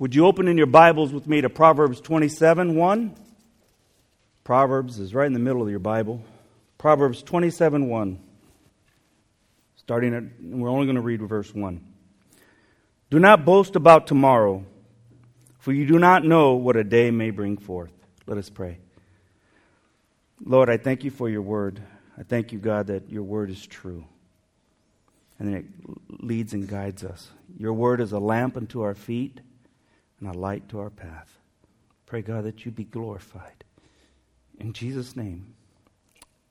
Would you open in your Bibles with me to Proverbs 27 1? Proverbs is right in the middle of your Bible. Proverbs 27 1. Starting at, we're only going to read verse 1. Do not boast about tomorrow, for you do not know what a day may bring forth. Let us pray. Lord, I thank you for your word. I thank you, God, that your word is true and it leads and guides us. Your word is a lamp unto our feet and a light to our path. Pray, God, that you be glorified. In Jesus' name,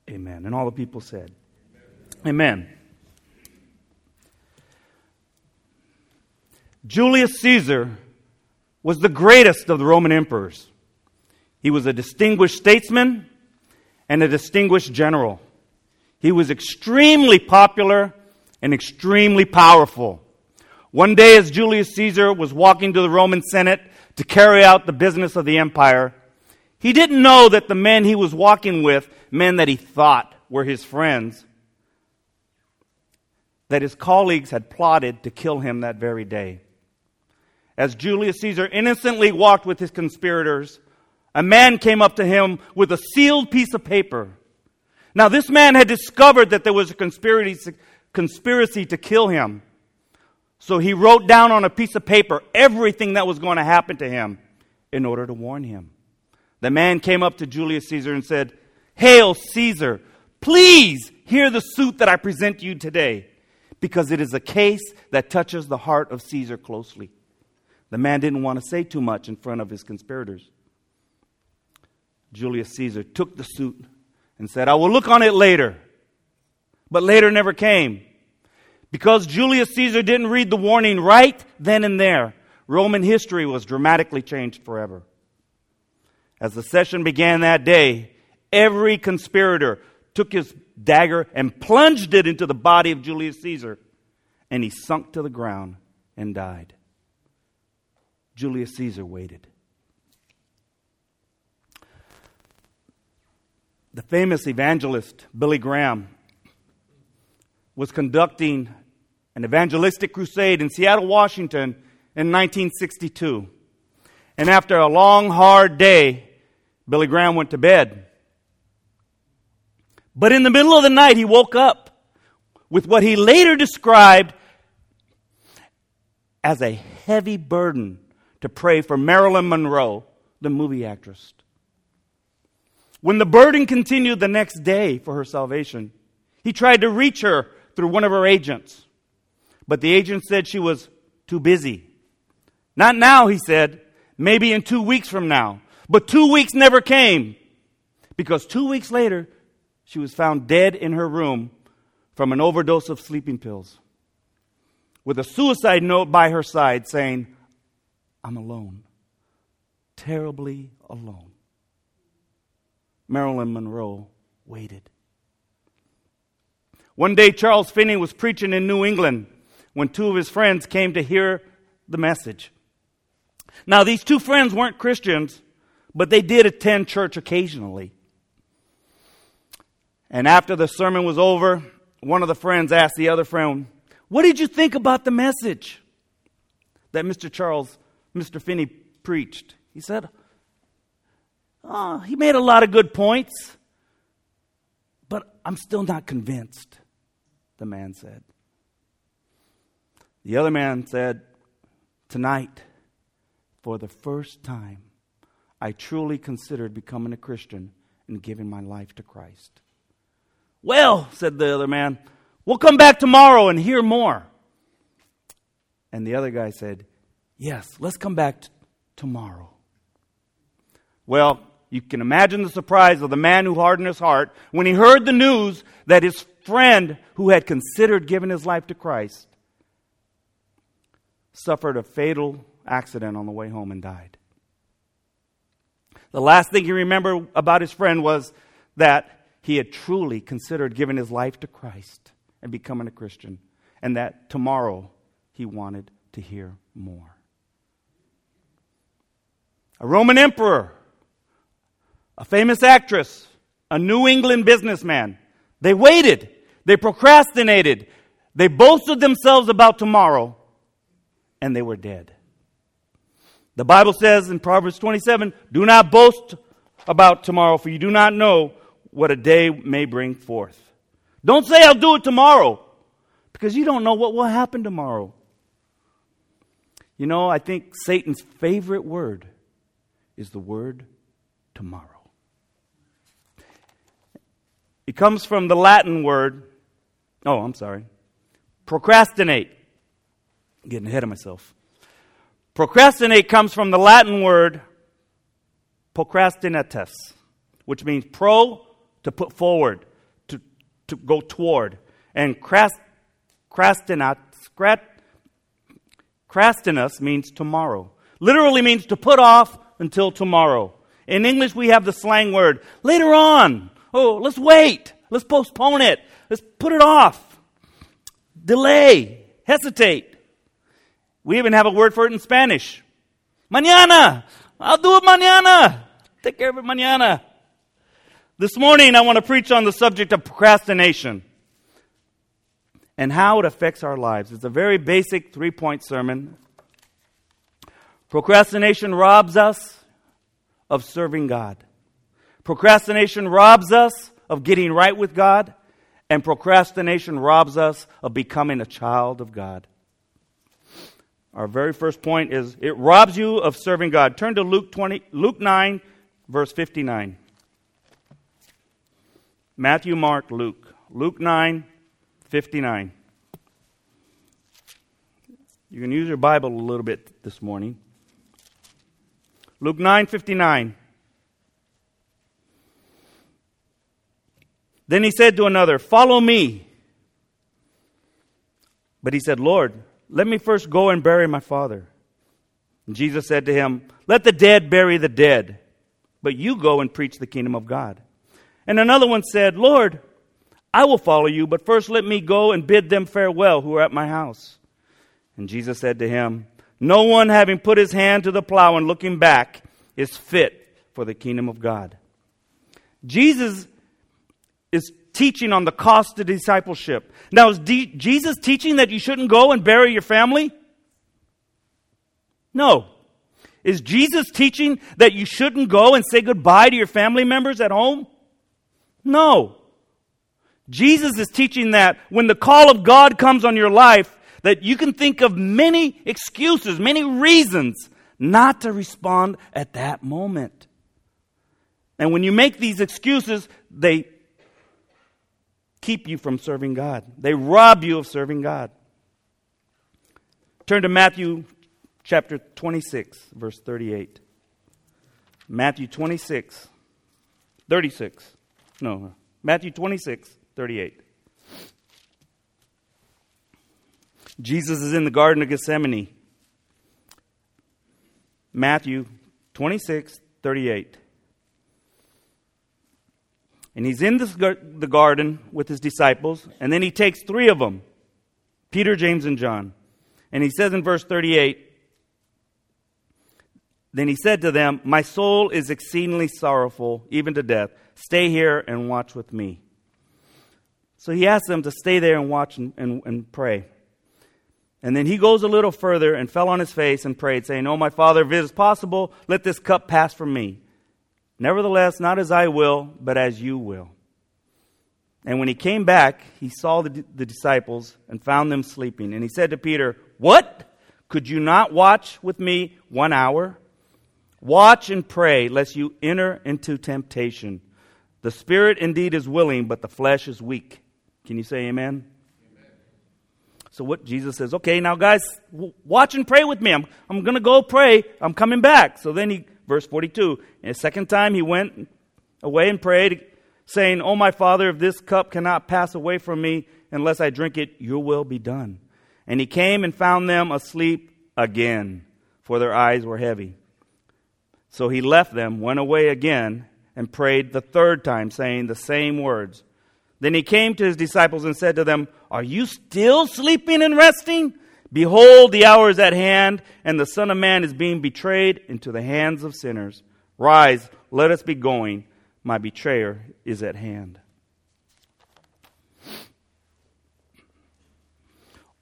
amen. And all the people said, Amen. amen. Julius Caesar was the greatest of the Roman emperors. He was a distinguished statesman and a distinguished general. He was extremely popular and extremely powerful. One day, as Julius Caesar was walking to the Roman Senate to carry out the business of the empire, he didn't know that the men he was walking with, men that he thought were his friends, that his colleagues had plotted to kill him that very day. As Julius Caesar innocently walked with his conspirators, a man came up to him with a sealed piece of paper. Now, this man had discovered that there was a conspiracy, conspiracy to kill him. So he wrote down on a piece of paper everything that was going to happen to him in order to warn him. The man came up to Julius Caesar and said, Hail, Caesar, please hear the suit that I present you today, because it is a case that touches the heart of Caesar closely. The man didn't want to say too much in front of his conspirators. Julius Caesar took the suit and said, I will look on it later. But later never came. Because Julius Caesar didn't read the warning right then and there, Roman history was dramatically changed forever. As the session began that day, every conspirator took his dagger and plunged it into the body of Julius Caesar, and he sunk to the ground and died. Julius Caesar waited. The famous evangelist Billy Graham was conducting an evangelistic crusade in Seattle, Washington in 1962. And after a long, hard day, Billy Graham went to bed. But in the middle of the night, he woke up with what he later described as a heavy burden to pray for Marilyn Monroe, the movie actress. When the burden continued the next day for her salvation, he tried to reach her through one of her agents. But the agent said she was too busy. Not now, he said. Maybe in two weeks from now. But two weeks never came. Because two weeks later, she was found dead in her room from an overdose of sleeping pills. With a suicide note by her side saying, I'm alone. Terribly alone. Marilyn Monroe waited. One day, Charles Finney was preaching in New England when two of his friends came to hear the message. Now, these two friends weren't Christians, but they did attend church occasionally. And after the sermon was over, one of the friends asked the other friend, What did you think about the message that Mr. Charles, Mr. Finney preached? He said, Oh, he made a lot of good points, but I'm still not convinced the man said. The other man said, Tonight, for the first time, I truly considered becoming a Christian and giving my life to Christ. Well, said the other man, we'll come back tomorrow and hear more. And the other guy said, Yes, let's come back t- tomorrow. Well, you can imagine the surprise of the man who hardened his heart when he heard the news that his friend who had considered giving his life to Christ suffered a fatal accident on the way home and died. The last thing he remembered about his friend was that he had truly considered giving his life to Christ and becoming a Christian, and that tomorrow he wanted to hear more. A Roman emperor, a famous actress, a New England businessman. They waited they procrastinated. They boasted themselves about tomorrow, and they were dead. The Bible says in Proverbs 27 Do not boast about tomorrow, for you do not know what a day may bring forth. Don't say, I'll do it tomorrow, because you don't know what will happen tomorrow. You know, I think Satan's favorite word is the word tomorrow. It comes from the Latin word, oh, I'm sorry, procrastinate. Getting ahead of myself. Procrastinate comes from the Latin word procrastinatus, which means pro, to put forward, to, to go toward. And crast, crastinat, crastinus means tomorrow. Literally means to put off until tomorrow. In English, we have the slang word later on. Oh, let's wait. Let's postpone it. Let's put it off. Delay. Hesitate. We even have a word for it in Spanish. Mañana. I'll do it mañana. Take care of it mañana. This morning, I want to preach on the subject of procrastination and how it affects our lives. It's a very basic three point sermon. Procrastination robs us of serving God. Procrastination robs us of getting right with God, and procrastination robs us of becoming a child of God. Our very first point is it robs you of serving God. Turn to Luke 20 Luke 9 verse 59. Matthew, Mark, Luke. Luke 9 59. You can use your Bible a little bit this morning. Luke 9:59 Then he said to another, "Follow me." But he said, "Lord, let me first go and bury my father." And Jesus said to him, "Let the dead bury the dead, but you go and preach the kingdom of God." And another one said, "Lord, I will follow you, but first let me go and bid them farewell who are at my house." And Jesus said to him, no one having put his hand to the plow and looking back is fit for the kingdom of God. Jesus is teaching on the cost of discipleship. Now, is D- Jesus teaching that you shouldn't go and bury your family? No. Is Jesus teaching that you shouldn't go and say goodbye to your family members at home? No. Jesus is teaching that when the call of God comes on your life, that you can think of many excuses, many reasons not to respond at that moment. And when you make these excuses, they keep you from serving God. They rob you of serving God. Turn to Matthew chapter 26, verse 38. Matthew 26, 36. No, Matthew 26, 38. Jesus is in the Garden of Gethsemane. Matthew 26, 38. And he's in this, the garden with his disciples, and then he takes three of them Peter, James, and John. And he says in verse 38 Then he said to them, My soul is exceedingly sorrowful, even to death. Stay here and watch with me. So he asked them to stay there and watch and, and, and pray. And then he goes a little further and fell on his face and prayed, saying, Oh, my Father, if it is possible, let this cup pass from me. Nevertheless, not as I will, but as you will. And when he came back, he saw the, the disciples and found them sleeping. And he said to Peter, What? Could you not watch with me one hour? Watch and pray, lest you enter into temptation. The spirit indeed is willing, but the flesh is weak. Can you say amen? amen. So what Jesus says, okay, now guys, watch and pray with me. I'm, I'm going to go pray. I'm coming back. So then he, verse 42, and a second time he went away and prayed, saying, Oh, my Father, if this cup cannot pass away from me unless I drink it, your will be done. And he came and found them asleep again, for their eyes were heavy. So he left them, went away again, and prayed the third time, saying the same words. Then he came to his disciples and said to them, Are you still sleeping and resting? Behold, the hour is at hand, and the Son of Man is being betrayed into the hands of sinners. Rise, let us be going. My betrayer is at hand.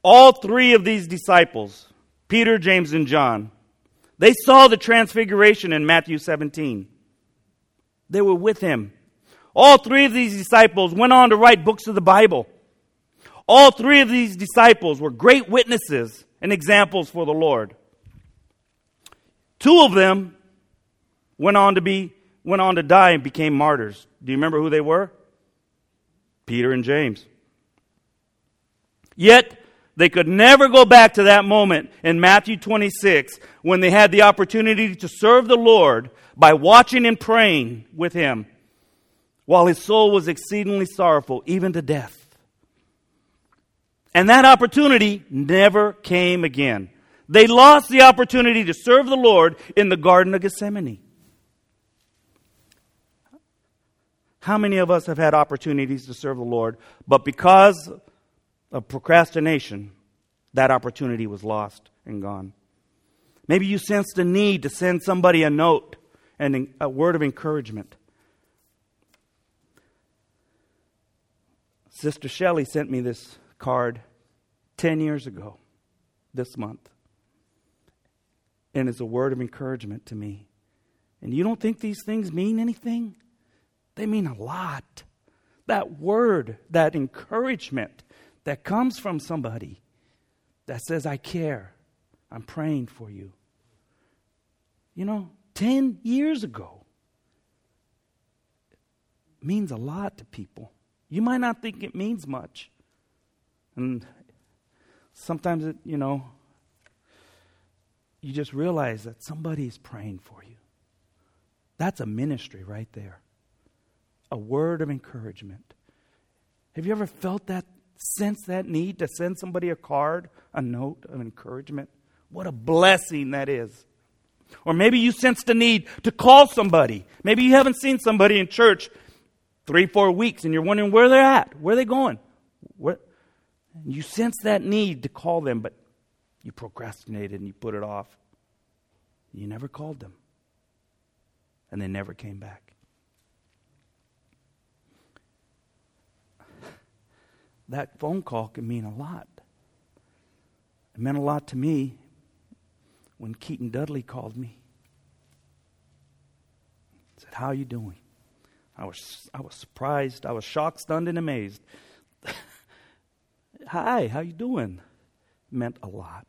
All three of these disciples, Peter, James, and John, They saw the transfiguration in Matthew 17. They were with him. All three of these disciples went on to write books of the Bible. All three of these disciples were great witnesses and examples for the Lord. Two of them went on to be went on to die and became martyrs. Do you remember who they were? Peter and James. Yet they could never go back to that moment in Matthew 26 when they had the opportunity to serve the Lord by watching and praying with him while his soul was exceedingly sorrowful, even to death. And that opportunity never came again. They lost the opportunity to serve the Lord in the Garden of Gethsemane. How many of us have had opportunities to serve the Lord, but because of procrastination, that opportunity was lost and gone? Maybe you sensed a need to send somebody a note and a word of encouragement. Sister Shelley sent me this card 10 years ago this month. And it's a word of encouragement to me. And you don't think these things mean anything? They mean a lot. That word, that encouragement that comes from somebody that says, I care, I'm praying for you. You know, 10 years ago means a lot to people. You might not think it means much. And sometimes, it, you know, you just realize that somebody's praying for you. That's a ministry right there. A word of encouragement. Have you ever felt that, sense that need to send somebody a card, a note of encouragement? What a blessing that is. Or maybe you sense the need to call somebody. Maybe you haven't seen somebody in church three, four weeks and you're wondering where they're at. Where are they going? Where? You sense that need to call them, but you procrastinated and you put it off. You never called them. And they never came back. That phone call can mean a lot. It meant a lot to me when Keaton Dudley called me. He said, How are you doing? I was, I was surprised. I was shocked, stunned, and amazed. Hi, how you doing? Meant a lot.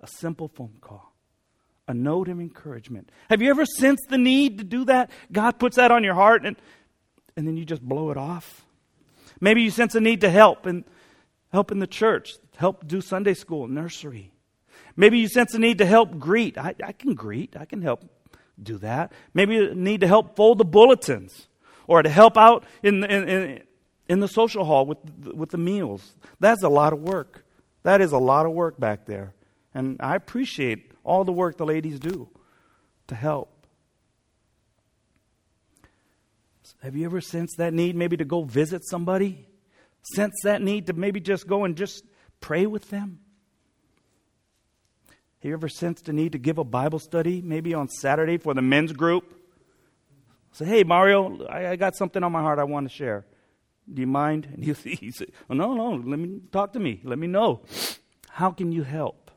A simple phone call. A note of encouragement. Have you ever sensed the need to do that? God puts that on your heart and, and then you just blow it off. Maybe you sense a need to help and help in the church, help do Sunday school, nursery. Maybe you sense a need to help greet. I, I can greet, I can help do that. Maybe you need to help fold the bulletins or to help out in, in, in, in the social hall with, with the meals. That's a lot of work. That is a lot of work back there. And I appreciate all the work the ladies do to help. Have you ever sensed that need maybe to go visit somebody? Sense that need to maybe just go and just pray with them? Have you ever sensed a need to give a Bible study, maybe on Saturday for the men's group? Say, hey, Mario, I, I got something on my heart I want to share. Do you mind? And you, he said, oh, no, no, let me talk to me. Let me know. How can you help?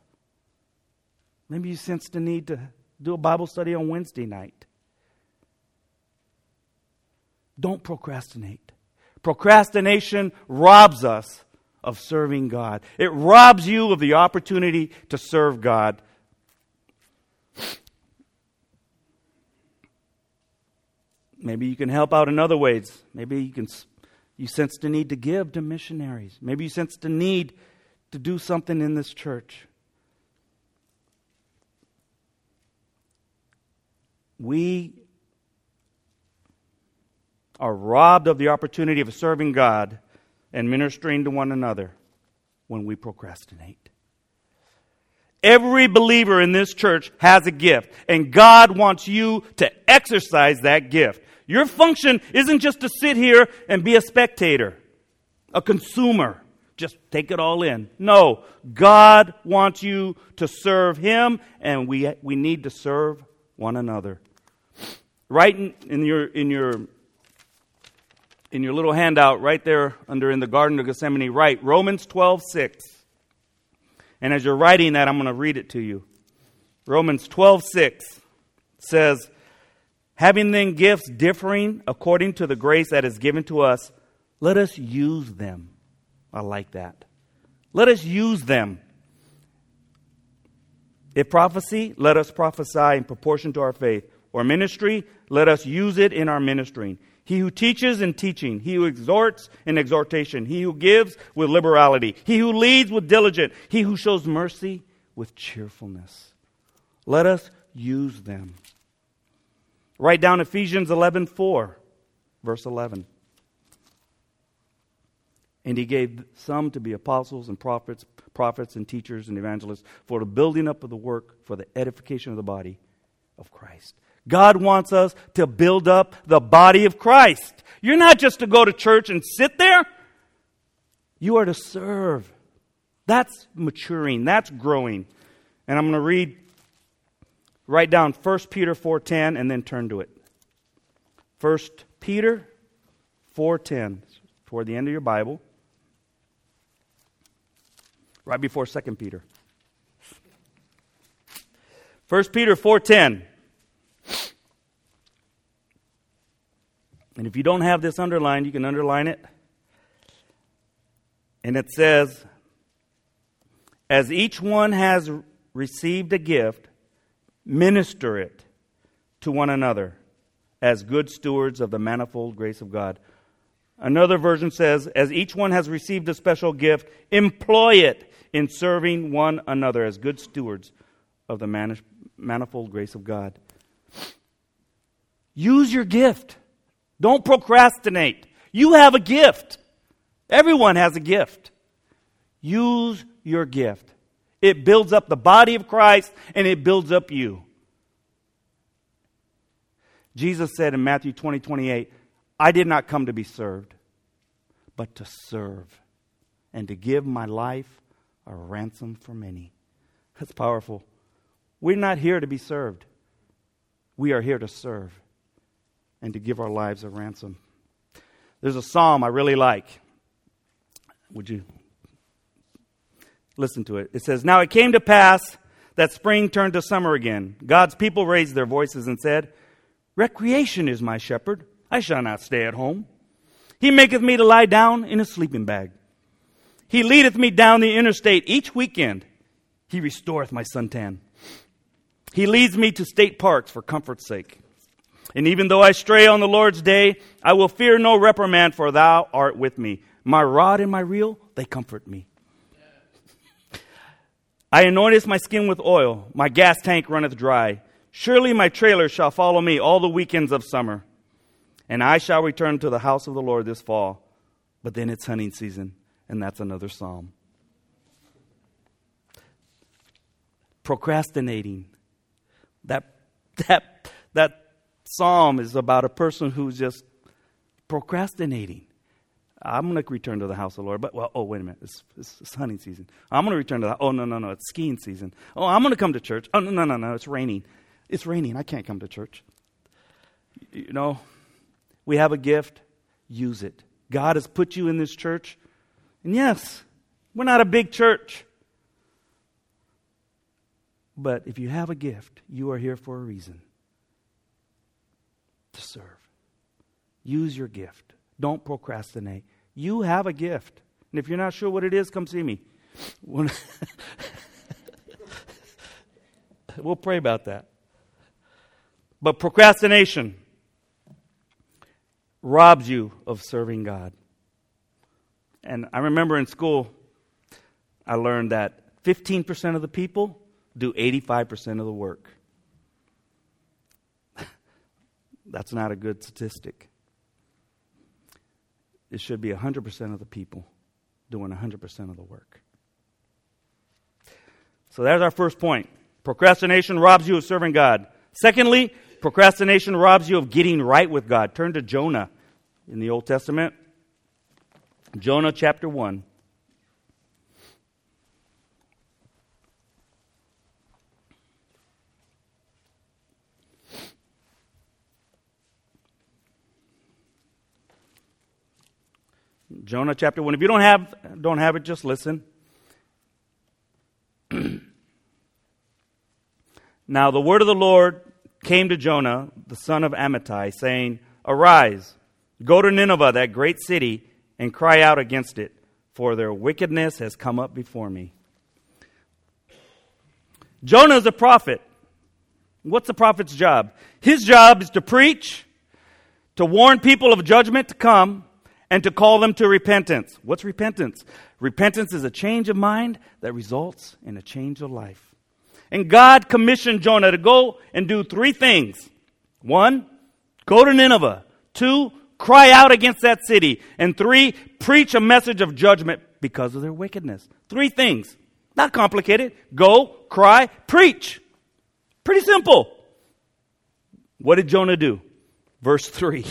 Maybe you sense the need to do a Bible study on Wednesday night. Don't procrastinate. Procrastination robs us of serving God. It robs you of the opportunity to serve God. Maybe you can help out in other ways. Maybe you can you sense the need to give to missionaries. Maybe you sense the need to do something in this church. We are robbed of the opportunity of serving God and ministering to one another when we procrastinate. Every believer in this church has a gift, and God wants you to exercise that gift. Your function isn't just to sit here and be a spectator, a consumer, just take it all in. No, God wants you to serve Him, and we, we need to serve one another. Right in, in your, in your in your little handout right there under in the Garden of Gethsemane, write Romans 12, 6. And as you're writing that, I'm going to read it to you. Romans 12 6 says, Having then gifts differing according to the grace that is given to us, let us use them. I like that. Let us use them. If prophecy, let us prophesy in proportion to our faith. Or ministry, let us use it in our ministering. He who teaches in teaching, he who exhorts in exhortation, he who gives with liberality, he who leads with diligence, he who shows mercy with cheerfulness. Let us use them. Write down Ephesians 11 4, verse 11. And he gave some to be apostles and prophets, prophets and teachers and evangelists for the building up of the work for the edification of the body of Christ. God wants us to build up the body of Christ. You're not just to go to church and sit there. You are to serve. That's maturing. That's growing. And I'm going to read Write down 1 Peter 4:10 and then turn to it. 1 Peter 4:10 toward the end of your Bible. Right before 2 Peter. 1 Peter 4:10 And if you don't have this underlined, you can underline it. And it says, As each one has received a gift, minister it to one another as good stewards of the manifold grace of God. Another version says, as each one has received a special gift, employ it in serving one another as good stewards of the manifold grace of God. Use your gift. Don't procrastinate. You have a gift. Everyone has a gift. Use your gift. It builds up the body of Christ and it builds up you. Jesus said in Matthew 20, 28, I did not come to be served, but to serve and to give my life a ransom for many. That's powerful. We're not here to be served, we are here to serve and to give our lives a ransom. There's a psalm I really like. Would you Listen to it. It says, Now it came to pass that spring turned to summer again. God's people raised their voices and said, Recreation is my shepherd. I shall not stay at home. He maketh me to lie down in a sleeping bag. He leadeth me down the interstate each weekend. He restoreth my suntan. He leads me to state parks for comfort's sake. And even though I stray on the Lord's day, I will fear no reprimand, for thou art with me. My rod and my reel, they comfort me. I anointeth my skin with oil, my gas tank runneth dry. Surely my trailer shall follow me all the weekends of summer. And I shall return to the house of the Lord this fall. But then it's hunting season, and that's another psalm. Procrastinating. That, that, that psalm is about a person who's just procrastinating. I'm going to return to the house of the Lord. But, well, oh, wait a minute. It's, it's, it's hunting season. I'm going to return to the, oh, no, no, no. It's skiing season. Oh, I'm going to come to church. Oh, no, no, no, no. It's raining. It's raining. I can't come to church. You know, we have a gift. Use it. God has put you in this church. And yes, we're not a big church. But if you have a gift, you are here for a reason to serve. Use your gift. Don't procrastinate. You have a gift. And if you're not sure what it is, come see me. we'll pray about that. But procrastination robs you of serving God. And I remember in school, I learned that 15% of the people do 85% of the work. That's not a good statistic it should be 100% of the people doing 100% of the work. So there's our first point. Procrastination robs you of serving God. Secondly, procrastination robs you of getting right with God. Turn to Jonah in the Old Testament. Jonah chapter 1. Jonah chapter 1. If you don't have, don't have it, just listen. Now the word of the Lord came to Jonah, the son of Amittai, saying, Arise, go to Nineveh, that great city, and cry out against it, for their wickedness has come up before me. Jonah is a prophet. What's a prophet's job? His job is to preach, to warn people of judgment to come, and to call them to repentance. What's repentance? Repentance is a change of mind that results in a change of life. And God commissioned Jonah to go and do three things. One, go to Nineveh. Two, cry out against that city. And three, preach a message of judgment because of their wickedness. Three things. Not complicated. Go, cry, preach. Pretty simple. What did Jonah do? Verse 3.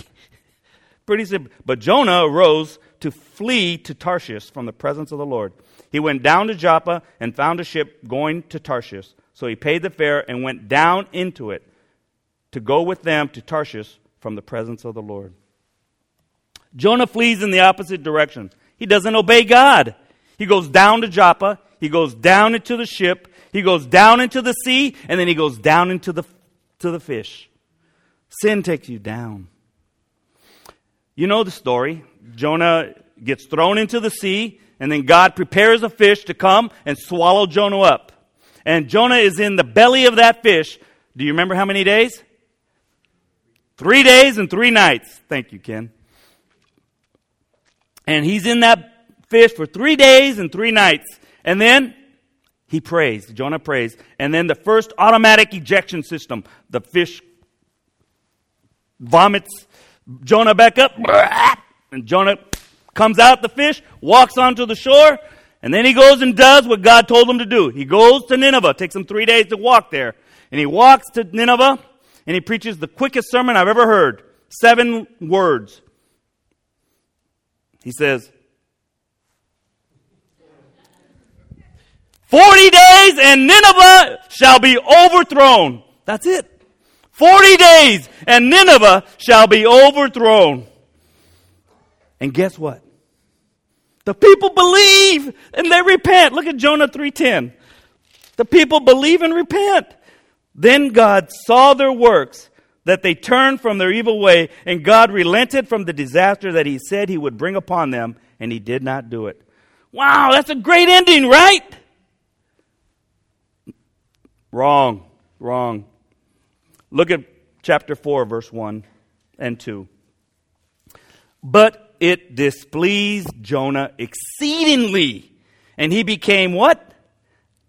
Pretty simple. But Jonah arose to flee to Tarshish from the presence of the Lord. He went down to Joppa and found a ship going to Tarshish. So he paid the fare and went down into it to go with them to Tarshish from the presence of the Lord. Jonah flees in the opposite direction. He doesn't obey God. He goes down to Joppa. He goes down into the ship. He goes down into the sea, and then he goes down into the, to the fish. Sin takes you down. You know the story. Jonah gets thrown into the sea, and then God prepares a fish to come and swallow Jonah up. And Jonah is in the belly of that fish. Do you remember how many days? Three days and three nights. Thank you, Ken. And he's in that fish for three days and three nights. And then he prays. Jonah prays. And then the first automatic ejection system, the fish vomits Jonah back up, and Jonah comes out the fish, walks onto the shore, and then he goes and does what God told him to do. He goes to Nineveh. Takes him three days to walk there. And he walks to Nineveh, and he preaches the quickest sermon I've ever heard. Seven words. He says, 40 days and Nineveh shall be overthrown. That's it. 40 days and Nineveh shall be overthrown. And guess what? The people believe and they repent. Look at Jonah 3:10. The people believe and repent. Then God saw their works that they turned from their evil way and God relented from the disaster that he said he would bring upon them and he did not do it. Wow, that's a great ending, right? Wrong. Wrong. Look at chapter 4, verse 1 and 2. But it displeased Jonah exceedingly, and he became what?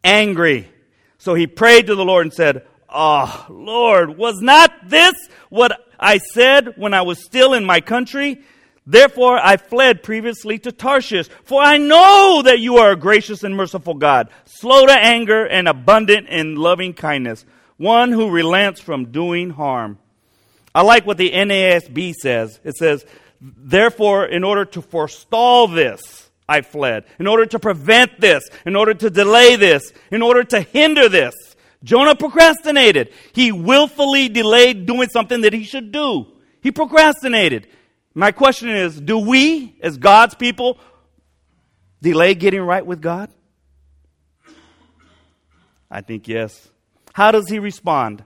Angry. So he prayed to the Lord and said, Oh, Lord, was not this what I said when I was still in my country? Therefore I fled previously to Tarshish, for I know that you are a gracious and merciful God, slow to anger and abundant in loving kindness, one who relents from doing harm. I like what the NASB says. It says, Therefore, in order to forestall this, I fled. In order to prevent this, in order to delay this, in order to hinder this. Jonah procrastinated. He willfully delayed doing something that he should do. He procrastinated. My question is do we, as God's people, delay getting right with God? I think yes. How does he respond?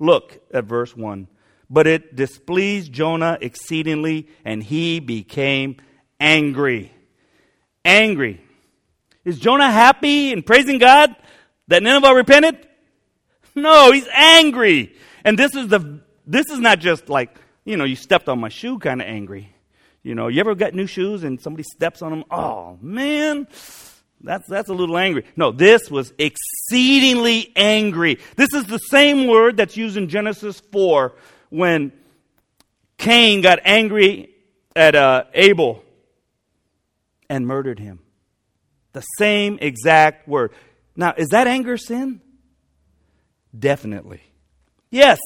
Look at verse 1. But it displeased Jonah exceedingly, and he became angry. Angry. Is Jonah happy and praising God that Nineveh repented? No, he's angry. And this is the this is not just like, you know, you stepped on my shoe kind of angry. You know, you ever got new shoes and somebody steps on them? Oh, man. That's, that's a little angry. No, this was exceedingly angry. This is the same word that's used in Genesis 4 when Cain got angry at uh, Abel and murdered him. The same exact word. Now, is that anger sin? Definitely. Yes.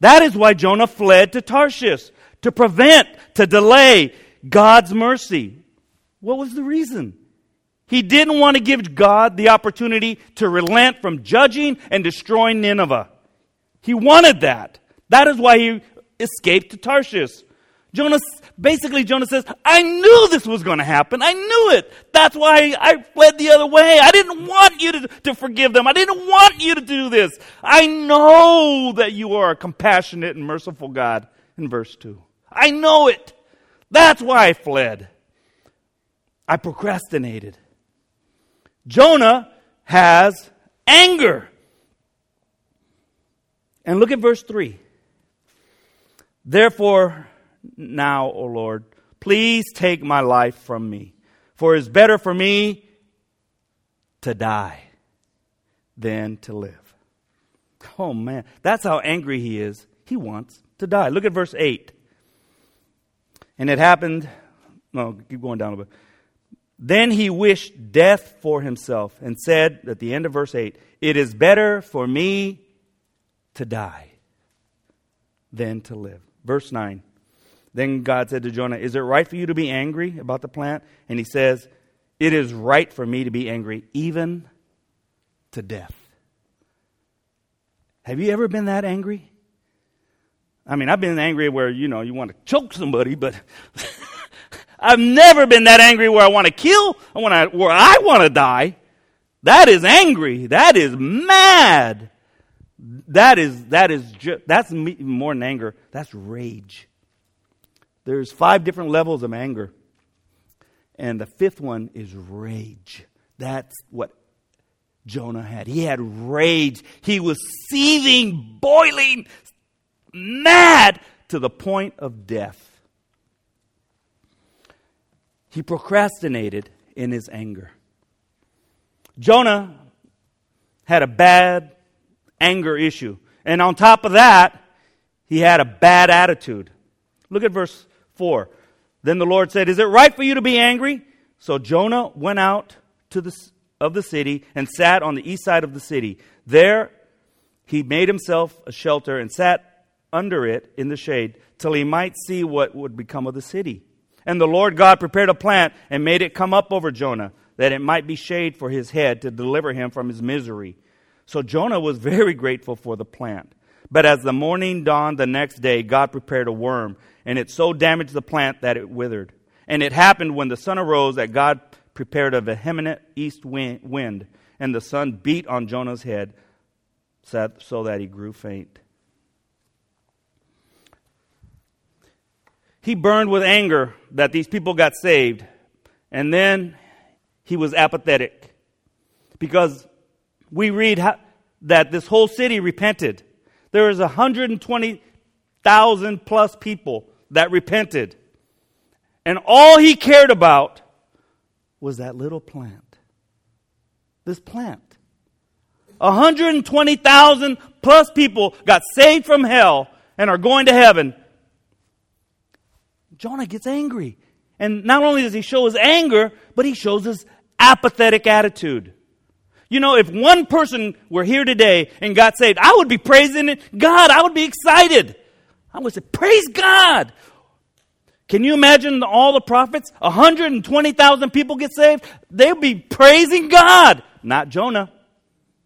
That is why Jonah fled to Tarshish to prevent, to delay God's mercy. What was the reason? He didn't want to give God the opportunity to relent from judging and destroying Nineveh. He wanted that. That is why he escaped to Tarshish. Basically, Jonah says, I knew this was going to happen. I knew it. That's why I fled the other way. I didn't want you to, to forgive them. I didn't want you to do this. I know that you are a compassionate and merciful God, in verse 2. I know it. That's why I fled. I procrastinated. Jonah has anger. And look at verse 3. Therefore, now, O Lord, please take my life from me, for it is better for me to die than to live. Oh man, that's how angry he is. He wants to die. Look at verse 8. And it happened, no, keep going down a bit. Then he wished death for himself and said at the end of verse 8, It is better for me to die than to live. Verse 9. Then God said to Jonah, Is it right for you to be angry about the plant? And he says, It is right for me to be angry, even to death. Have you ever been that angry? I mean, I've been angry where, you know, you want to choke somebody, but I've never been that angry where I want to kill, I want to, where I want to die. That is angry. That is mad. That is, that is, ju- that's me, more than anger. That's rage. There's five different levels of anger. And the fifth one is rage. That's what Jonah had. He had rage. He was seething, boiling, mad to the point of death. He procrastinated in his anger. Jonah had a bad anger issue. And on top of that, he had a bad attitude. Look at verse 4. Then the Lord said, Is it right for you to be angry? So Jonah went out to the, of the city and sat on the east side of the city. There he made himself a shelter and sat under it in the shade till he might see what would become of the city. And the Lord God prepared a plant and made it come up over Jonah, that it might be shade for his head to deliver him from his misery. So Jonah was very grateful for the plant. But as the morning dawned the next day, God prepared a worm, and it so damaged the plant that it withered. And it happened when the sun arose that God prepared a vehement east wind, and the sun beat on Jonah's head so that he grew faint. He burned with anger that these people got saved. And then he was apathetic. Because we read how, that this whole city repented. There was 120,000 plus people that repented. And all he cared about was that little plant. This plant. 120,000 plus people got saved from hell and are going to heaven Jonah gets angry. And not only does he show his anger, but he shows his apathetic attitude. You know, if one person were here today and got saved, I would be praising it. God, I would be excited. I would say, Praise God. Can you imagine all the prophets? 120,000 people get saved? They'll be praising God, not Jonah.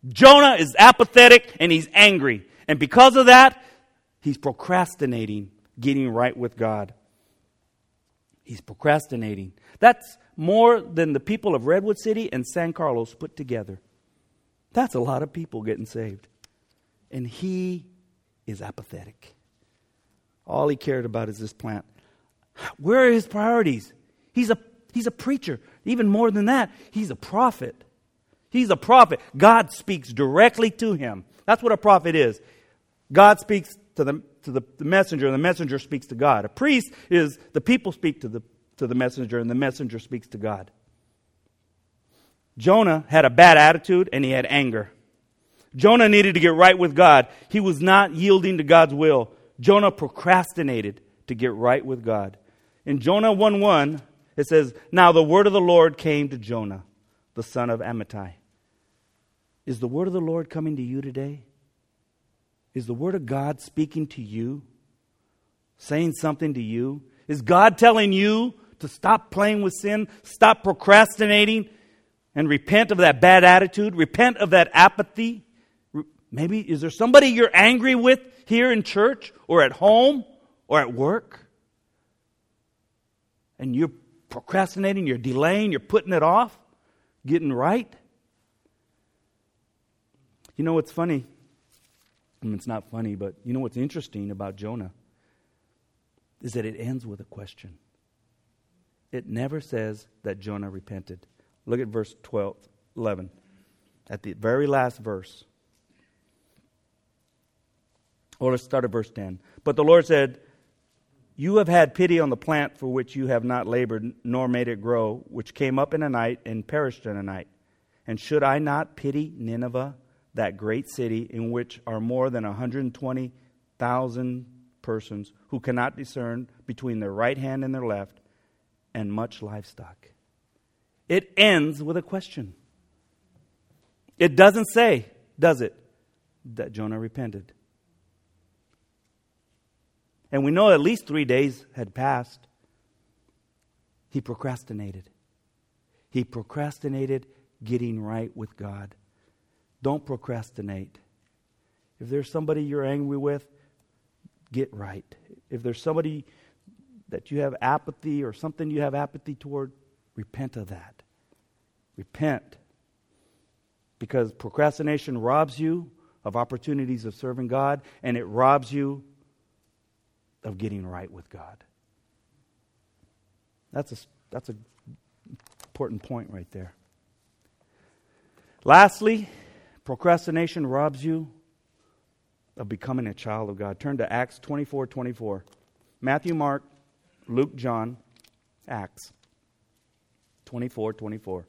Jonah is apathetic and he's angry. And because of that, he's procrastinating getting right with God. He's procrastinating. That's more than the people of Redwood City and San Carlos put together. That's a lot of people getting saved. And he is apathetic. All he cared about is this plant. Where are his priorities? He's a, he's a preacher. Even more than that, he's a prophet. He's a prophet. God speaks directly to him. That's what a prophet is. God speaks to the to the, the messenger, and the messenger speaks to God. A priest is the people speak to the, to the messenger, and the messenger speaks to God. Jonah had a bad attitude and he had anger. Jonah needed to get right with God. He was not yielding to God's will. Jonah procrastinated to get right with God. In Jonah 1 1, it says, Now the word of the Lord came to Jonah, the son of Amittai. Is the word of the Lord coming to you today? Is the Word of God speaking to you? Saying something to you? Is God telling you to stop playing with sin, stop procrastinating, and repent of that bad attitude, repent of that apathy? Maybe is there somebody you're angry with here in church or at home or at work? and you're procrastinating, you're delaying, you're putting it off, getting right. You know what's funny? Mean, it's not funny, but you know what's interesting about Jonah? Is that it ends with a question. It never says that Jonah repented. Look at verse 12, 11. At the very last verse. Or let's start at verse 10. But the Lord said, You have had pity on the plant for which you have not labored, nor made it grow, which came up in a night and perished in a night. And should I not pity Nineveh, that great city in which are more than 120,000 persons who cannot discern between their right hand and their left, and much livestock? It ends with a question. It doesn't say, does it, that Jonah repented. And we know at least three days had passed. He procrastinated. He procrastinated getting right with God. Don't procrastinate. If there's somebody you're angry with, get right. If there's somebody that you have apathy or something you have apathy toward, repent of that. Repent. Because procrastination robs you of opportunities of serving God and it robs you of getting right with God. That's a, that's an important point right there. Lastly, procrastination robs you of becoming a child of God. Turn to Acts 24 24. Matthew, Mark, Luke, John, Acts 24 24.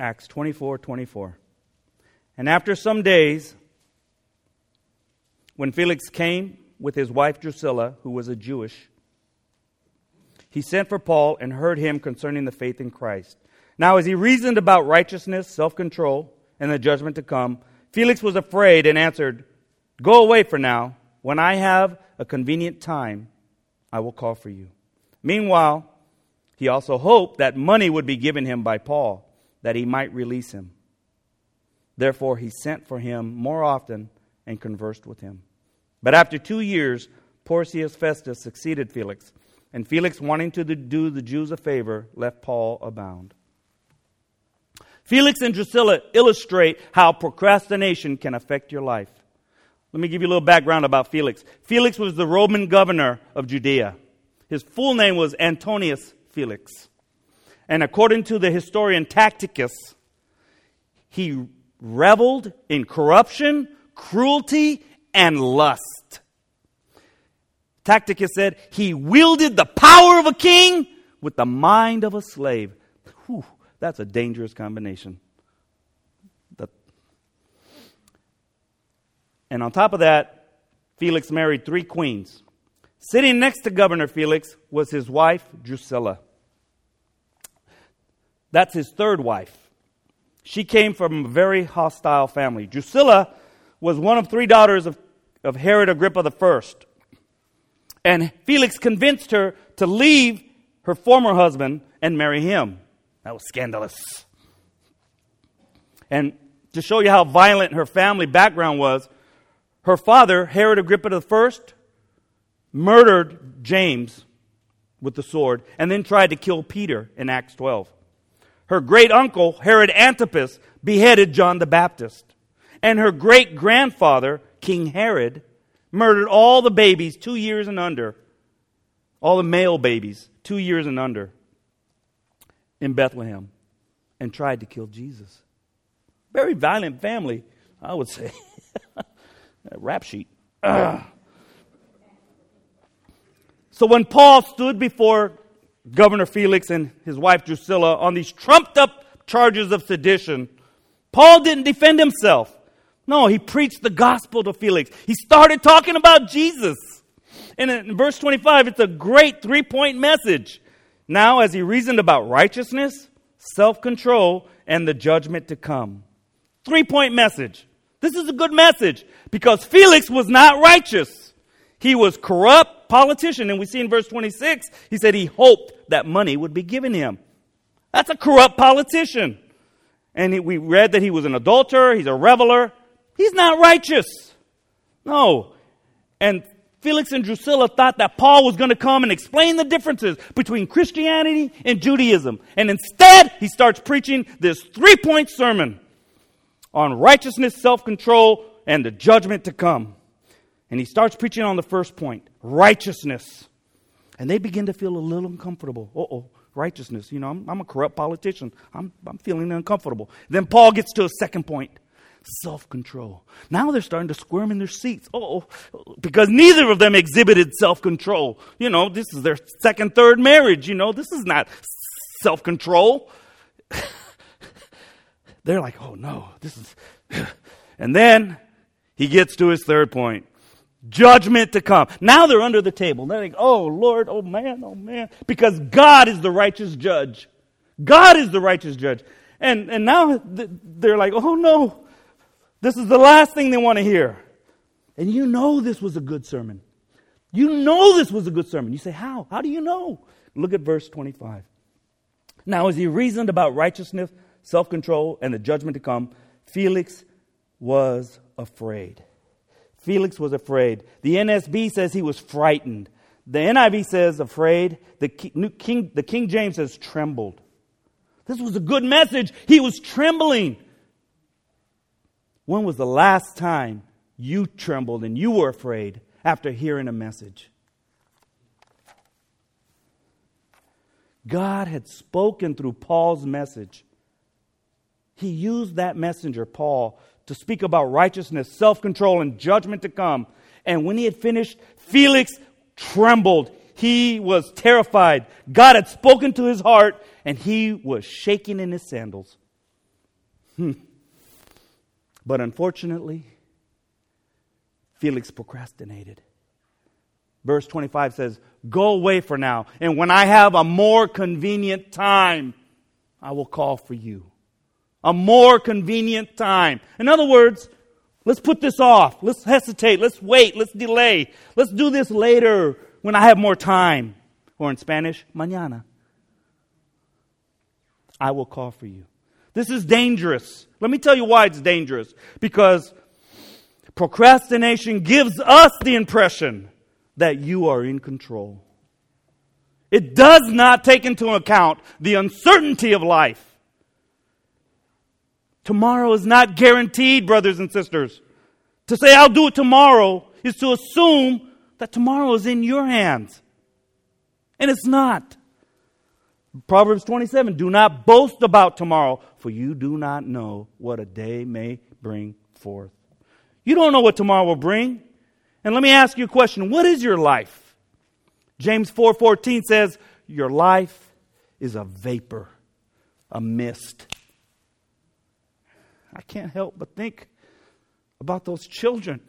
Acts 24 24. And after some days, when Felix came with his wife Drusilla, who was a Jewish, he sent for Paul and heard him concerning the faith in Christ. Now, as he reasoned about righteousness, self control, and the judgment to come, Felix was afraid and answered, Go away for now. When I have a convenient time, I will call for you. Meanwhile, he also hoped that money would be given him by Paul that he might release him. Therefore, he sent for him more often and conversed with him. But after two years, Porcius Festus succeeded Felix, and Felix, wanting to do the Jews a favor, left Paul abound. Felix and Drusilla illustrate how procrastination can affect your life. Let me give you a little background about Felix. Felix was the Roman governor of Judea. His full name was Antonius Felix. And according to the historian Tacitus, he reveled in corruption, cruelty, and lust. Tacitus said he wielded the power of a king with the mind of a slave. Whew, that's a dangerous combination. And on top of that, Felix married three queens. Sitting next to Governor Felix was his wife, Drusilla. That's his third wife. She came from a very hostile family. Drusilla was one of three daughters of, of Herod Agrippa I. And Felix convinced her to leave her former husband and marry him. That was scandalous. And to show you how violent her family background was, her father, Herod Agrippa I, murdered James with the sword and then tried to kill Peter in Acts 12. Her great uncle, Herod Antipas, beheaded John the Baptist. And her great grandfather, King Herod, murdered all the babies two years and under, all the male babies two years and under in Bethlehem, and tried to kill Jesus. Very violent family, I would say. rap sheet. So when Paul stood before Governor Felix and his wife Drusilla on these trumped up charges of sedition. Paul didn't defend himself. No, he preached the gospel to Felix. He started talking about Jesus. And in verse 25, it's a great three point message. Now, as he reasoned about righteousness, self control, and the judgment to come. Three point message. This is a good message because Felix was not righteous. He was corrupt politician. And we see in verse 26, he said he hoped that money would be given him. That's a corrupt politician. And we read that he was an adulterer, he's a reveler. He's not righteous. No. And Felix and Drusilla thought that Paul was going to come and explain the differences between Christianity and Judaism. And instead, he starts preaching this three point sermon on righteousness, self control, and the judgment to come. And he starts preaching on the first point righteousness. And they begin to feel a little uncomfortable. Uh oh, righteousness. You know, I'm, I'm a corrupt politician. I'm, I'm feeling uncomfortable. Then Paul gets to a second point self control. Now they're starting to squirm in their seats. Oh, because neither of them exhibited self control. You know, this is their second, third marriage. You know, this is not self control. they're like, oh no, this is. and then he gets to his third point judgment to come. Now they're under the table. They're like, oh Lord, oh man, oh man. Because God is the righteous judge. God is the righteous judge. And, and now they're like, oh no, this is the last thing they want to hear. And you know this was a good sermon. You know this was a good sermon. You say, How? How do you know? Look at verse 25. Now, as he reasoned about righteousness, self control, and the judgment to come, Felix was afraid. Felix was afraid. The NASB says he was frightened. The NIV says afraid. The King, the King James says trembled. This was a good message. He was trembling. When was the last time you trembled and you were afraid after hearing a message? God had spoken through Paul's message. He used that messenger, Paul, to speak about righteousness, self control, and judgment to come. And when he had finished, Felix trembled. He was terrified. God had spoken to his heart, and he was shaking in his sandals. Hmm. But unfortunately, Felix procrastinated. Verse 25 says, Go away for now, and when I have a more convenient time, I will call for you. A more convenient time. In other words, let's put this off. Let's hesitate. Let's wait. Let's delay. Let's do this later when I have more time. Or in Spanish, mañana. I will call for you. This is dangerous. Let me tell you why it's dangerous. Because procrastination gives us the impression that you are in control. It does not take into account the uncertainty of life. Tomorrow is not guaranteed, brothers and sisters. To say, I'll do it tomorrow, is to assume that tomorrow is in your hands. And it's not. Proverbs 27 Do not boast about tomorrow, for you do not know what a day may bring forth. You don't know what tomorrow will bring. And let me ask you a question What is your life? James 4:14 says, Your life is a vapor, a mist. I can't help but think about those children.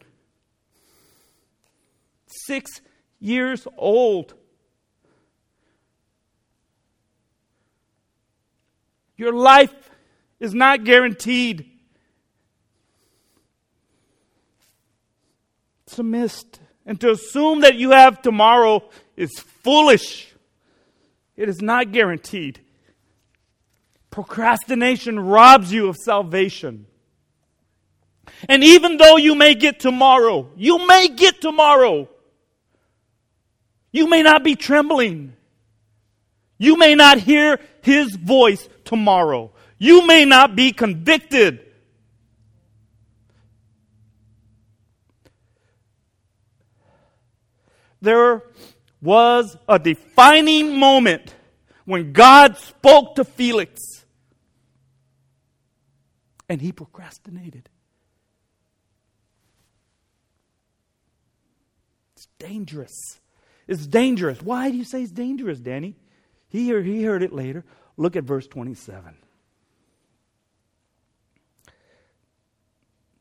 Six years old Your life is not guaranteed. It's a mist. And to assume that you have tomorrow is foolish. It is not guaranteed. Procrastination robs you of salvation. And even though you may get tomorrow, you may get tomorrow. You may not be trembling. You may not hear his voice tomorrow. You may not be convicted. There was a defining moment when God spoke to Felix and he procrastinated. It's dangerous. It's dangerous. Why do you say it's dangerous, Danny? He heard, he heard it later. Look at verse 27.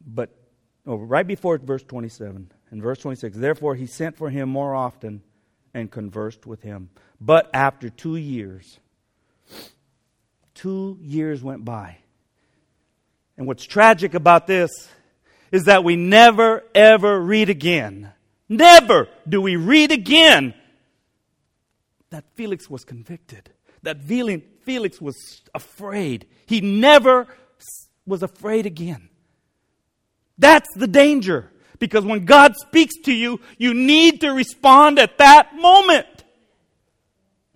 But oh, right before verse 27, in verse 26, therefore he sent for him more often and conversed with him. But after two years, two years went by. And what's tragic about this is that we never, ever read again. Never do we read again that Felix was convicted, that Felix was afraid. He never was afraid again. That's the danger. Because when God speaks to you, you need to respond at that moment.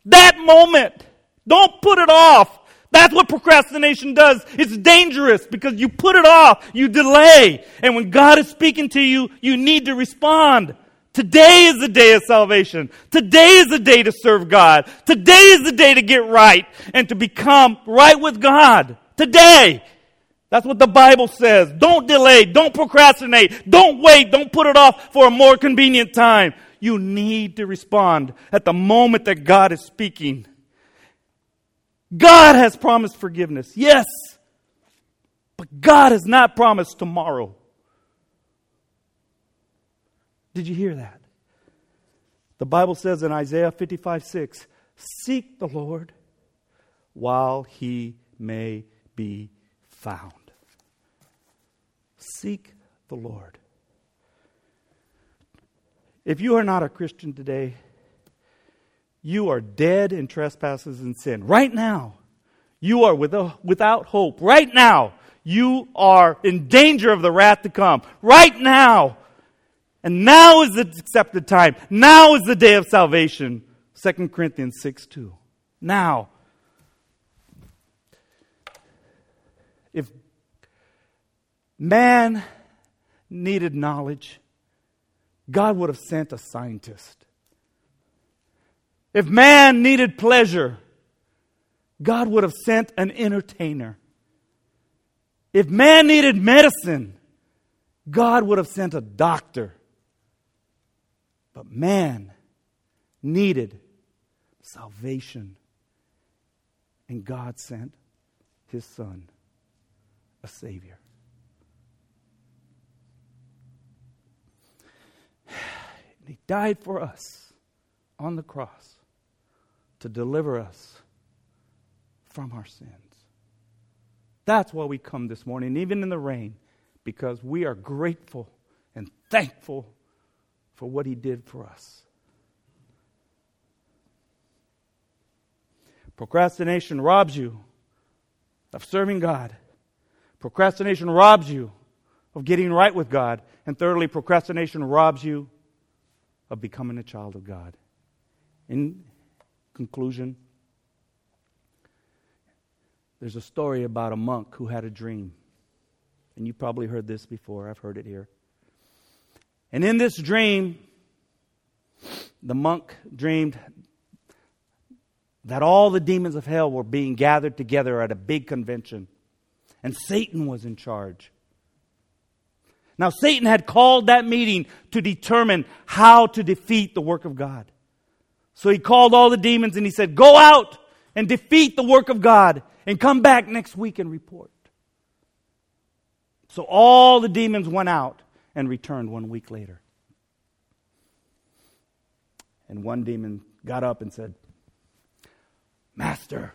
That moment. Don't put it off. That's what procrastination does. It's dangerous because you put it off, you delay. And when God is speaking to you, you need to respond. Today is the day of salvation. Today is the day to serve God. Today is the day to get right and to become right with God. Today. That's what the Bible says. Don't delay. Don't procrastinate. Don't wait. Don't put it off for a more convenient time. You need to respond at the moment that God is speaking. God has promised forgiveness, yes, but God has not promised tomorrow. Did you hear that? The Bible says in Isaiah 55 6, Seek the Lord while he may be found. Seek the Lord. If you are not a Christian today, you are dead in trespasses and sin. Right now, you are without hope. Right now, you are in danger of the wrath to come. Right now. And now is the accepted time. Now is the day of salvation. 2 Corinthians 6 2. Now. If man needed knowledge, God would have sent a scientist. If man needed pleasure, God would have sent an entertainer. If man needed medicine, God would have sent a doctor. But man needed salvation. And God sent his son, a Savior. he died for us on the cross to deliver us from our sins. That's why we come this morning, even in the rain, because we are grateful and thankful for what He did for us. Procrastination robs you of serving God. Procrastination robs you of getting right with God. And thirdly, procrastination robs you of becoming a child of God. In conclusion, there's a story about a monk who had a dream. And you probably heard this before. I've heard it here. And in this dream, the monk dreamed that all the demons of hell were being gathered together at a big convention, and Satan was in charge. Now, Satan had called that meeting to determine how to defeat the work of God. So he called all the demons and he said, Go out and defeat the work of God and come back next week and report. So all the demons went out and returned one week later. And one demon got up and said, Master,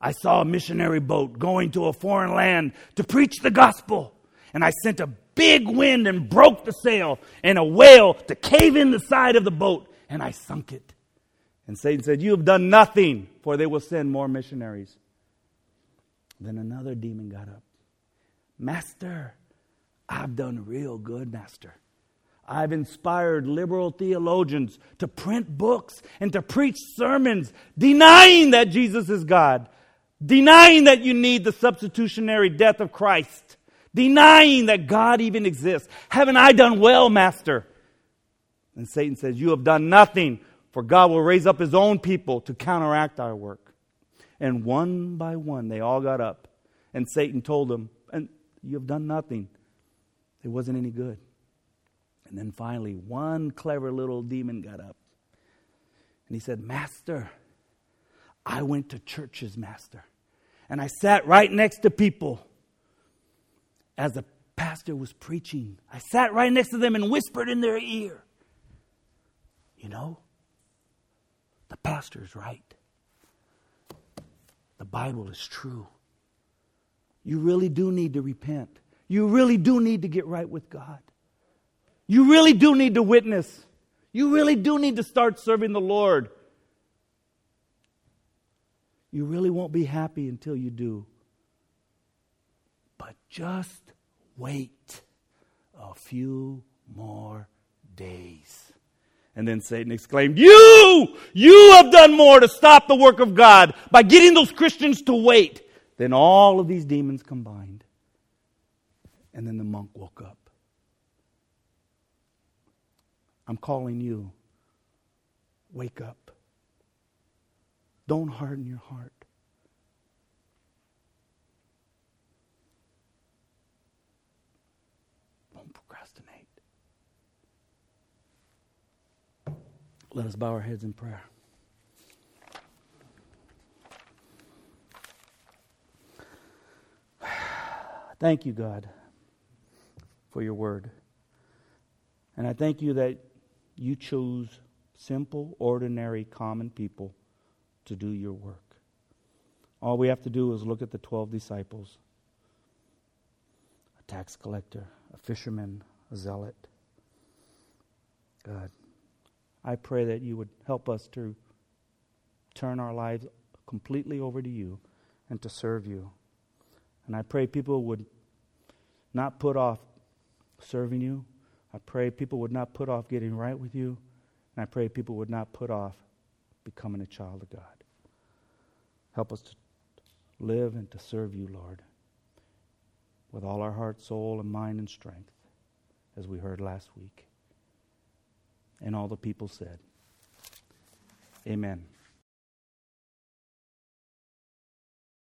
I saw a missionary boat going to a foreign land to preach the gospel and I sent a big wind and broke the sail and a whale to cave in the side of the boat, and I sunk it. And Satan said, You have done nothing, for they will send more missionaries. Then another demon got up. Master, I've done real good, Master. I've inspired liberal theologians to print books and to preach sermons denying that Jesus is God, denying that you need the substitutionary death of Christ, denying that God even exists. Haven't I done well, Master? And Satan says, You have done nothing, for God will raise up his own people to counteract our work. And one by one, they all got up. And Satan told them, And you have done nothing. It wasn't any good. And then finally, one clever little demon got up. And he said, Master, I went to churches, Master. And I sat right next to people as the pastor was preaching. I sat right next to them and whispered in their ear. You know, the pastor is right. The Bible is true. You really do need to repent. You really do need to get right with God. You really do need to witness. You really do need to start serving the Lord. You really won't be happy until you do. But just wait a few more days. And then Satan exclaimed, You! You have done more to stop the work of God by getting those Christians to wait than all of these demons combined. And then the monk woke up. I'm calling you. Wake up. Don't harden your heart. Don't procrastinate. Let us bow our heads in prayer. Thank you, God, for your word. And I thank you that you chose simple, ordinary, common people to do your work. All we have to do is look at the 12 disciples a tax collector, a fisherman, a zealot. God, I pray that you would help us to turn our lives completely over to you and to serve you. And I pray people would not put off serving you, I pray people would not put off getting right with you. And I pray people would not put off becoming a child of God. Help us to live and to serve you, Lord, with all our heart, soul, and mind and strength, as we heard last week. And all the people said, Amen.